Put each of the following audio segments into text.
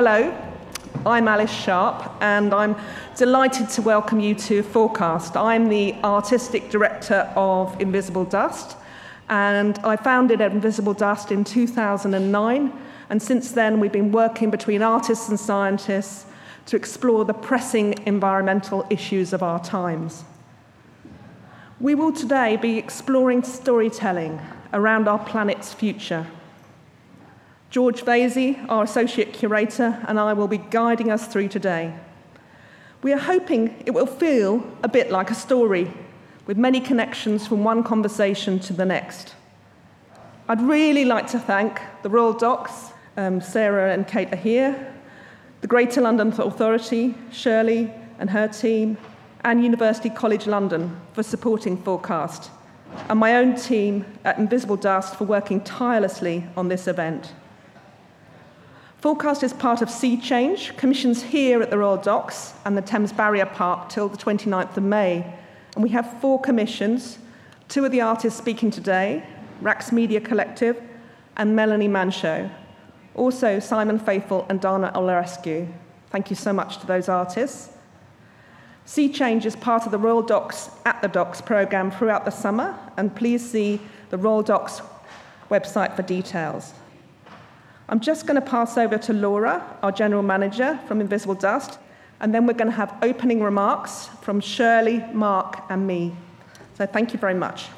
hello, I'm Alice Sharp, and I'm delighted to welcome you to Forecast. I'm the artistic director of Invisible Dust, and I founded Invisible Dust in 2009. And since then, we've been working between artists and scientists to explore the pressing environmental issues of our times. We will today be exploring storytelling around our planet's future. George Vasey, our Associate Curator, and I will be guiding us through today. We are hoping it will feel a bit like a story, with many connections from one conversation to the next. I'd really like to thank the Royal Docks, um, Sarah and Kate are here, the Greater London Authority, Shirley and her team, and University College London for supporting Forecast, and my own team at Invisible Dust for working tirelessly on this event. Forecast is part of Sea Change, commissions here at the Royal Docks and the Thames Barrier Park till the 29th of May. And we have four commissions. Two of the artists speaking today, Raqs Media Collective and Melanie Manchot. Also, Simon Faithfull and Dana Olarescu. Thank you so much to those artists. Sea Change is part of the Royal Docks at the Docks programme throughout the summer, and please see the Royal Docks website for details. I'm just going to pass over to Laura, our General Manager from Invisible Dust, and then we're going to have opening remarks from Shirley, Mark, and me. So thank you very much.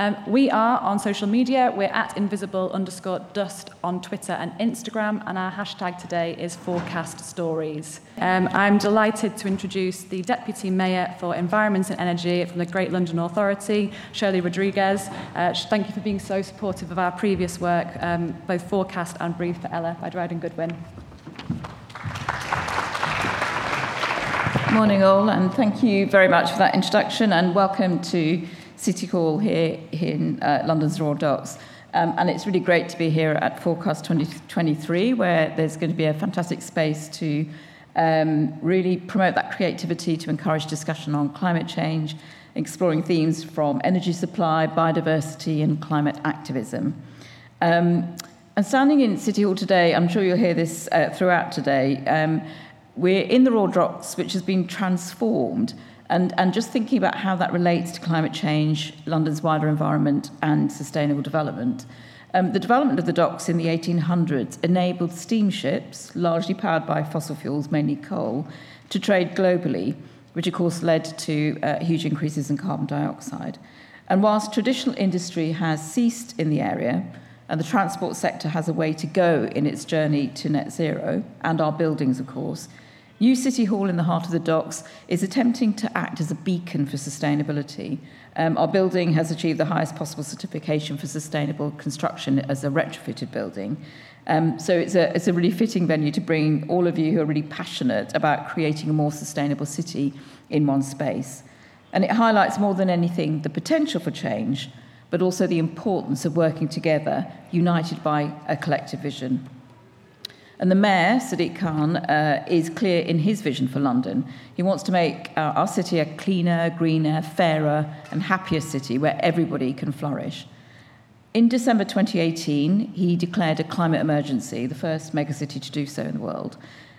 Um, we are on social media. We're at invisible underscore dust on Twitter and Instagram, and our hashtag today is forecast stories. Um, I'm delighted to introduce the Deputy Mayor for Environment and Energy from the Great London Authority, Shirley Rodrigues. Uh, thank you for being so supportive of our previous work, um, both Forecast and Breathe for Ella by Dryden Goodwin. Morning all, and thank you very much for that introduction, and welcome to City Hall here in uh, London's Royal Docks. Um, and it's really great to be here at Forecast 2023, where there's going to be a fantastic space to um, really promote that creativity, to encourage discussion on climate change, exploring themes from energy supply, biodiversity, and climate activism. Um, and standing in City Hall today, I'm sure you'll hear this uh, throughout today, um, we're in the Royal Docks, which has been transformed and, and just thinking about how that relates to climate change, London's wider environment, and sustainable development. Um, the development of the docks in the 1800s enabled steamships, largely powered by fossil fuels, mainly coal, to trade globally, which of course led to uh, huge increases in carbon dioxide. And whilst traditional industry has ceased in the area, and the transport sector has a way to go in its journey to net zero, and our buildings, of course, New City Hall in the heart of the docks is attempting to act as a beacon for sustainability. Um, our building has achieved the highest possible certification for sustainable construction as a retrofitted building. Um, so it's a, it's a really fitting venue to bring all of you who are really passionate about creating a more sustainable city in one space. And it highlights more than anything the potential for change, but also the importance of working together, united by a collective vision. And the mayor, Sadiq Khan, uh, is clear in his vision for London. He wants to make our, our city a cleaner, greener, fairer, and happier city where everybody can flourish. In December 2018, he declared a climate emergency, the first megacity to do so in the world.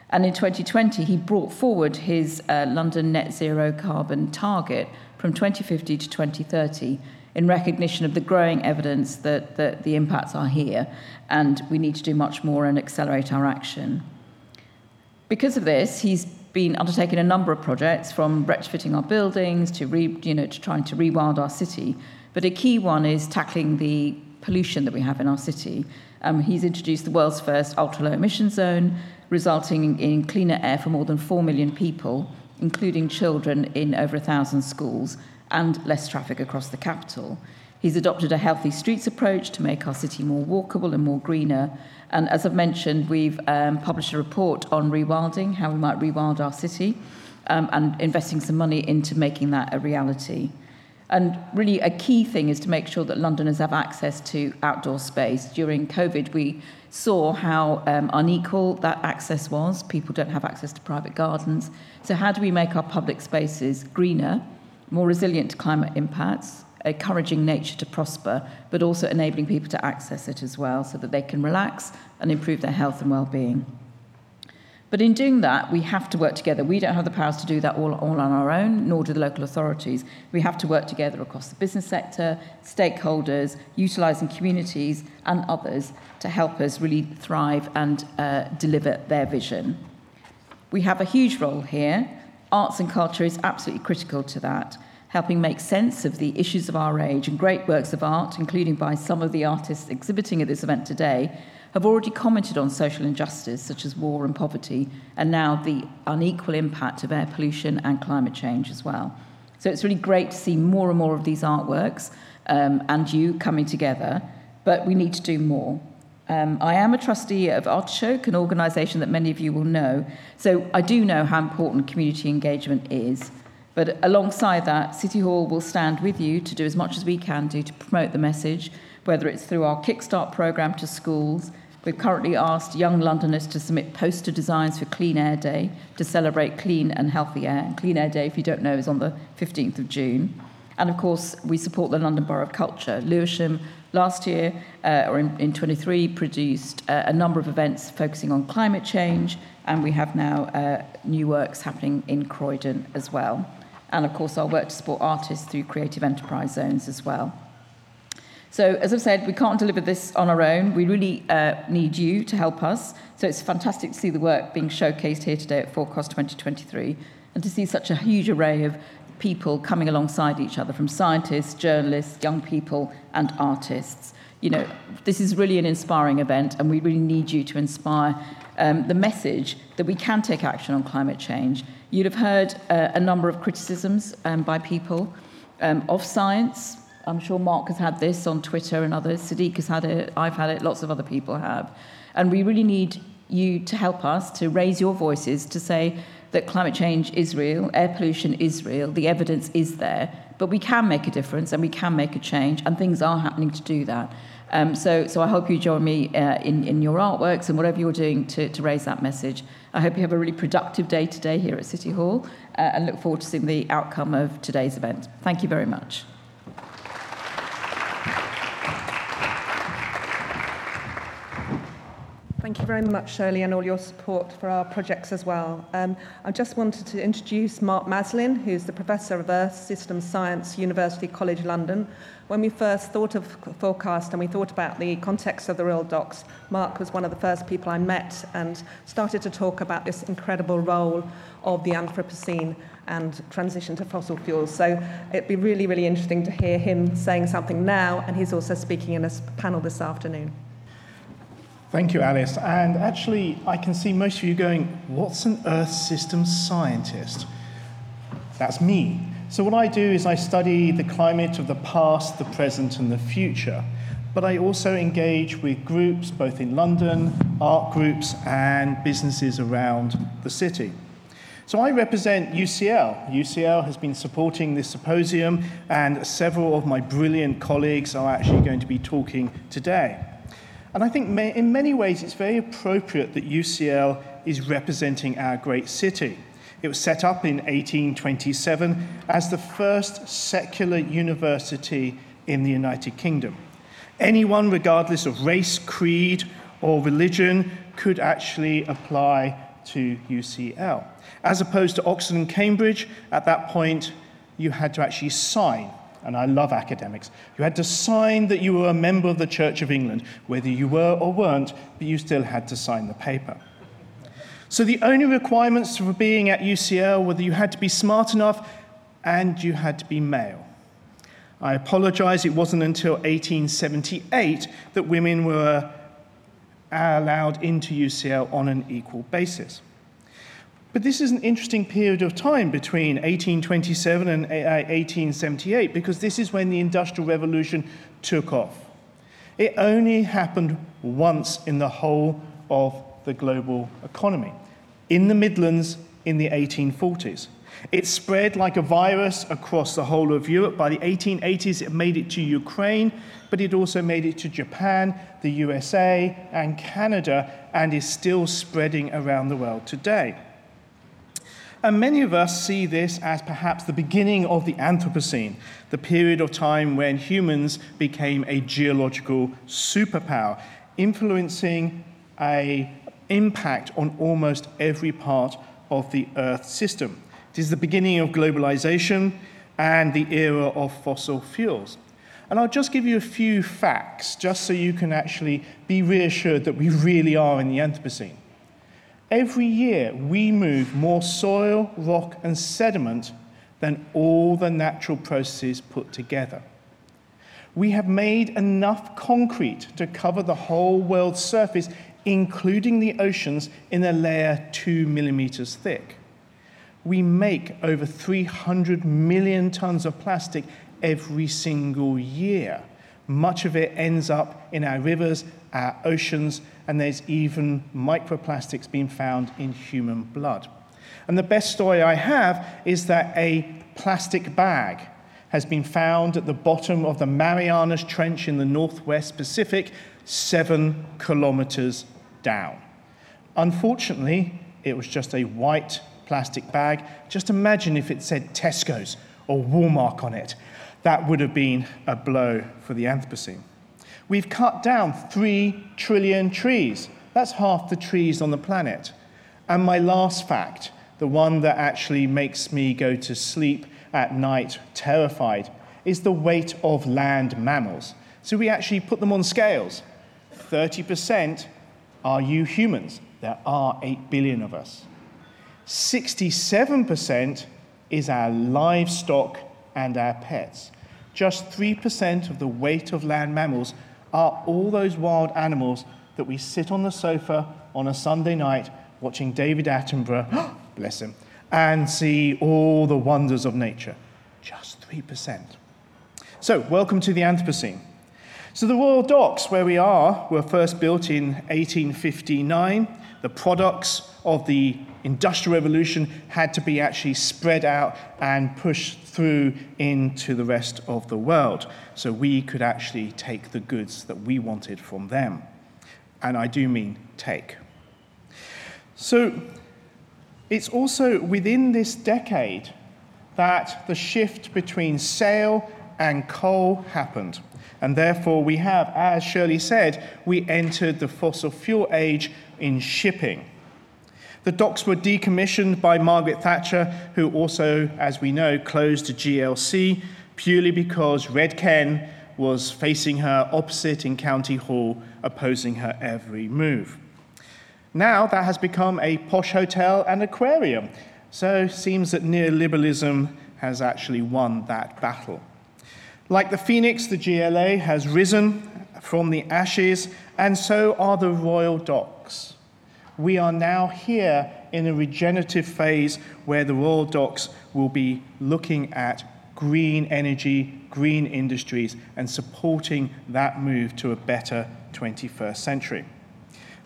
And in 2020, he brought forward his uh, London net zero carbon target from 2050 to 2030 in recognition of the growing evidence that, that the impacts are here and we need to do much more and accelerate our action. Because of this, he's been undertaking a number of projects from retrofitting our buildings to, re, you know, to trying to rewild our city. But a key one is tackling the pollution that we have in our city. Um, he's introduced the world's first ultra low emission zone, resulting in cleaner air for more than 4 million people, including children in over a thousand schools, and less traffic across the capital. He's adopted a healthy streets approach to make our city more walkable and more greener. And as I've mentioned, we've um, published a report on rewilding, how we might rewild our city, um, and investing some money into making that a reality. And really, a key thing is to make sure that Londoners have access to outdoor space. During COVID, we saw how um, unequal that access was. People don't have access to private gardens. So, how do we make our public spaces greener more resilient to climate impacts, encouraging nature to prosper, but also enabling people to access it as well so that they can relax and improve their health and well-being. But in doing that, we have to work together. We don't have the powers to do that all, all on our own, nor do the local authorities. We have to work together across the business sector, stakeholders, utilising communities and others to help us really thrive and uh, deliver their vision. We have a huge role here. Arts and culture is absolutely critical to that, helping make sense of the issues of our age and great works of art, including by some of the artists exhibiting at this event today, have already commented on social injustice such as war and poverty, and now the unequal impact of air pollution and climate change as well. So it's really great to see more and more of these artworks um, and you coming together, but we need to do more. Um, I am a trustee of Artichoke, an organisation that many of you will know, so I do know how important community engagement is. But alongside that, City Hall will stand with you to do as much as we can do to promote the message, whether it's through our Kickstart programme to schools, We've currently asked young Londoners to submit poster designs for Clean Air Day to celebrate clean and healthy air. And clean Air Day, if you don't know, is on the 15th of June. And of course, we support the London Borough of Culture. Lewisham last year, uh, or in, in 23, produced uh, a number of events focusing on climate change, and we have now uh, new works happening in Croydon as well. And of course, our work to support artists through creative enterprise zones as well. So, as I've said, we can't deliver this on our own. We really uh, need you to help us. So, it's fantastic to see the work being showcased here today at Forecast 2023 and to see such a huge array of people coming alongside each other from scientists, journalists, young people, and artists. You know, this is really an inspiring event, and we really need you to inspire um, the message that we can take action on climate change. You'd have heard uh, a number of criticisms um, by people um, of science, I'm sure Mark has had this on Twitter and others. Sadiq has had it. I've had it. Lots of other people have. And we really need you to help us to raise your voices to say that climate change is real, air pollution is real, the evidence is there, but we can make a difference and we can make a change, and things are happening to do that. Um, so, so I hope you join me uh, in, in your artworks and whatever you're doing to, to raise that message. I hope you have a really productive day today here at City Hall uh, and look forward to seeing the outcome of today's event. Thank you very much. Thank you very much, Shirley, and all your support for our projects as well. Um, I just wanted to introduce Mark Maslin, who's the Professor of Earth Systems Science, University College London. When we first thought of Forecast and we thought about the context of the Royal Docks, Mark was one of the first people I met and started to talk about this incredible role of the Anthropocene and transition to fossil fuels. So it'd be really, really interesting to hear him saying something now, and he's also speaking in a panel this afternoon. Thank you, Alice. And actually, I can see most of you going, What's an Earth system scientist? That's me. So, what I do is I study the climate of the past, the present, and the future. But I also engage with groups both in London, art groups, and businesses around the city. So I represent UCL. UCL has been supporting this symposium, and several of my brilliant colleagues are actually going to be talking today. And I think may, in many ways it's very appropriate that UCL is representing our great city. It was set up in 1827 as the first secular university in the United Kingdom. Anyone, regardless of race, creed, or religion, could actually apply to UCL. As opposed to Oxford and Cambridge, at that point, you had to actually sign and I love academics, you had to sign that you were a member of the Church of England, whether you were or weren't, but you still had to sign the paper. So the only requirements for being at UCL were that you had to be smart enough and you had to be male. I apologize, it wasn't until 1878 that women were allowed into UCL on an equal basis. But this is an interesting period of time between 1827 and 1878 uh, because this is when the Industrial Revolution took off. It only happened once in the whole of the global economy, in the Midlands in the 1840s. It spread like a virus across the whole of Europe. By the 1880s, it made it to Ukraine, but it also made it to Japan, the USA, and Canada, and is still spreading around the world today. And many of us see this as perhaps the beginning of the Anthropocene, the period of time when humans became a geological superpower, influencing a impact on almost every part of the Earth system. It is the beginning of globalization and the era of fossil fuels. And I'll just give you a few facts just so you can actually be reassured that we really are in the Anthropocene. Every year, we move more soil, rock, and sediment than all the natural processes put together. We have made enough concrete to cover the whole world's surface, including the oceans, in a layer two millimeters thick. We make over 300 million tons of plastic every single year. Much of it ends up in our rivers, our oceans, and there's even microplastics being found in human blood. And the best story I have is that a plastic bag has been found at the bottom of the Marianas Trench in the northwest Pacific, seven kilometers down. Unfortunately, it was just a white plastic bag. Just imagine if it said Tesco's or Walmart on it. That would have been a blow for the Anthropocene. We've cut down three trillion trees. That's half the trees on the planet. And my last fact, the one that actually makes me go to sleep at night terrified, is the weight of land mammals. So we actually put them on scales. 30% are you humans. There are 8 billion of us. 67% is our livestock and our pets. Just 3% of the weight of land mammals are all those wild animals that we sit on the sofa on a Sunday night watching David Attenborough, bless him, and see all the wonders of nature. Just 3%. So, welcome to the Anthropocene. So, the Royal Docks, where we are, were first built in 1859. The products of the Industrial Revolution had to be actually spread out and pushed through into the rest of the world so we could actually take the goods that we wanted from them. And I do mean take. So it's also within this decade that the shift between sail and coal happened. And therefore, we have, as Shirley said, we entered the fossil fuel age in shipping. The docks were decommissioned by Margaret Thatcher, who also, as we know, closed the GLC purely because Red Ken was facing her opposite in County Hall, opposing her every move. Now that has become a posh hotel and aquarium, so it seems that neoliberalism has actually won that battle. Like the phoenix, the GLA has risen from the ashes, and so are the royal docks we are now here in a regenerative phase where the Royal Docks will be looking at green energy, green industries, and supporting that move to a better 21st century.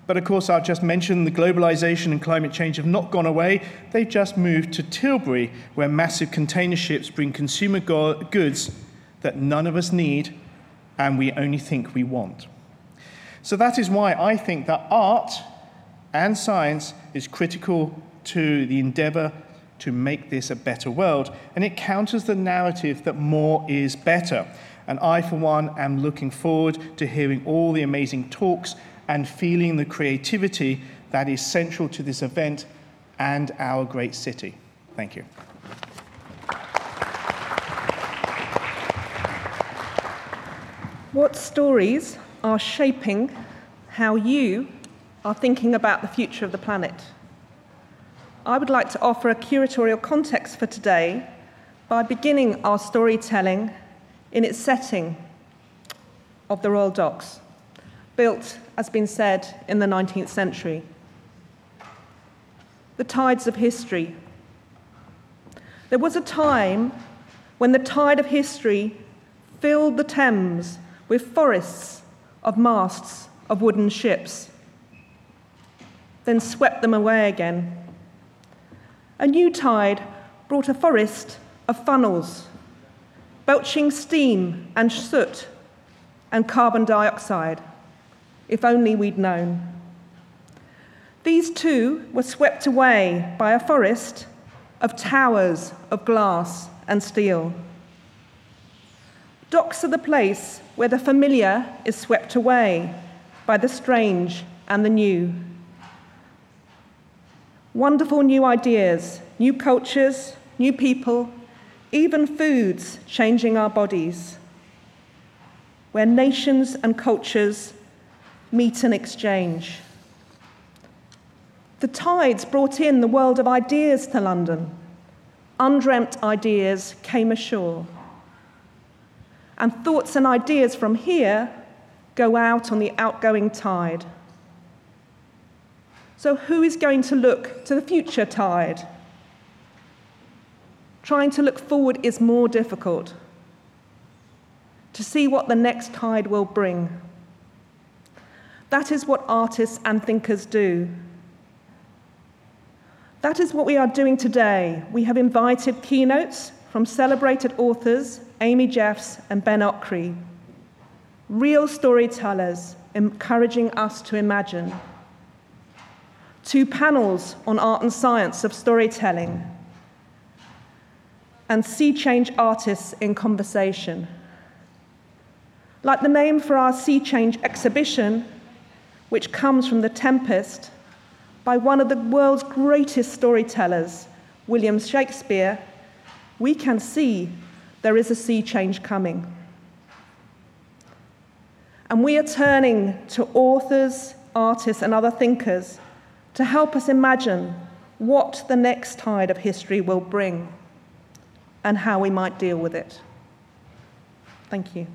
But of course, I've just mentioned the globalization and climate change have not gone away. They've just moved to Tilbury, where massive container ships bring consumer go- goods that none of us need and we only think we want. So that is why I think that art and science is critical to the endeavor to make this a better world, and it counters the narrative that more is better. And I, for one, am looking forward to hearing all the amazing talks and feeling the creativity that is central to this event and our great city. Thank you. What stories are shaping how you are thinking about the future of the planet. I would like to offer a curatorial context for today by beginning our storytelling in its setting of the Royal Docks, built, as been said, in the 19th century. The tides of history. There was a time when the tide of history filled the Thames with forests of masts of wooden ships then swept them away again. A new tide brought a forest of funnels, belching steam and soot and carbon dioxide. If only we'd known. These two were swept away by a forest of towers of glass and steel. Docks are the place where the familiar is swept away by the strange and the new. Wonderful new ideas, new cultures, new people, even foods changing our bodies, where nations and cultures meet and exchange. The tides brought in the world of ideas to London. Undreamt ideas came ashore. And thoughts and ideas from here go out on the outgoing tide. So, who is going to look to the future tide? Trying to look forward is more difficult. To see what the next tide will bring. That is what artists and thinkers do. That is what we are doing today. We have invited keynotes from celebrated authors Amy Jeffs and Ben Okri, real storytellers encouraging us to imagine. Two panels on art and science of storytelling, and sea change artists in conversation. Like the name for our sea change exhibition, which comes from The Tempest, by one of the world's greatest storytellers, William Shakespeare, we can see there is a sea change coming. And we are turning to authors, artists, and other thinkers to help us imagine what the next tide of history will bring and how we might deal with it. Thank you.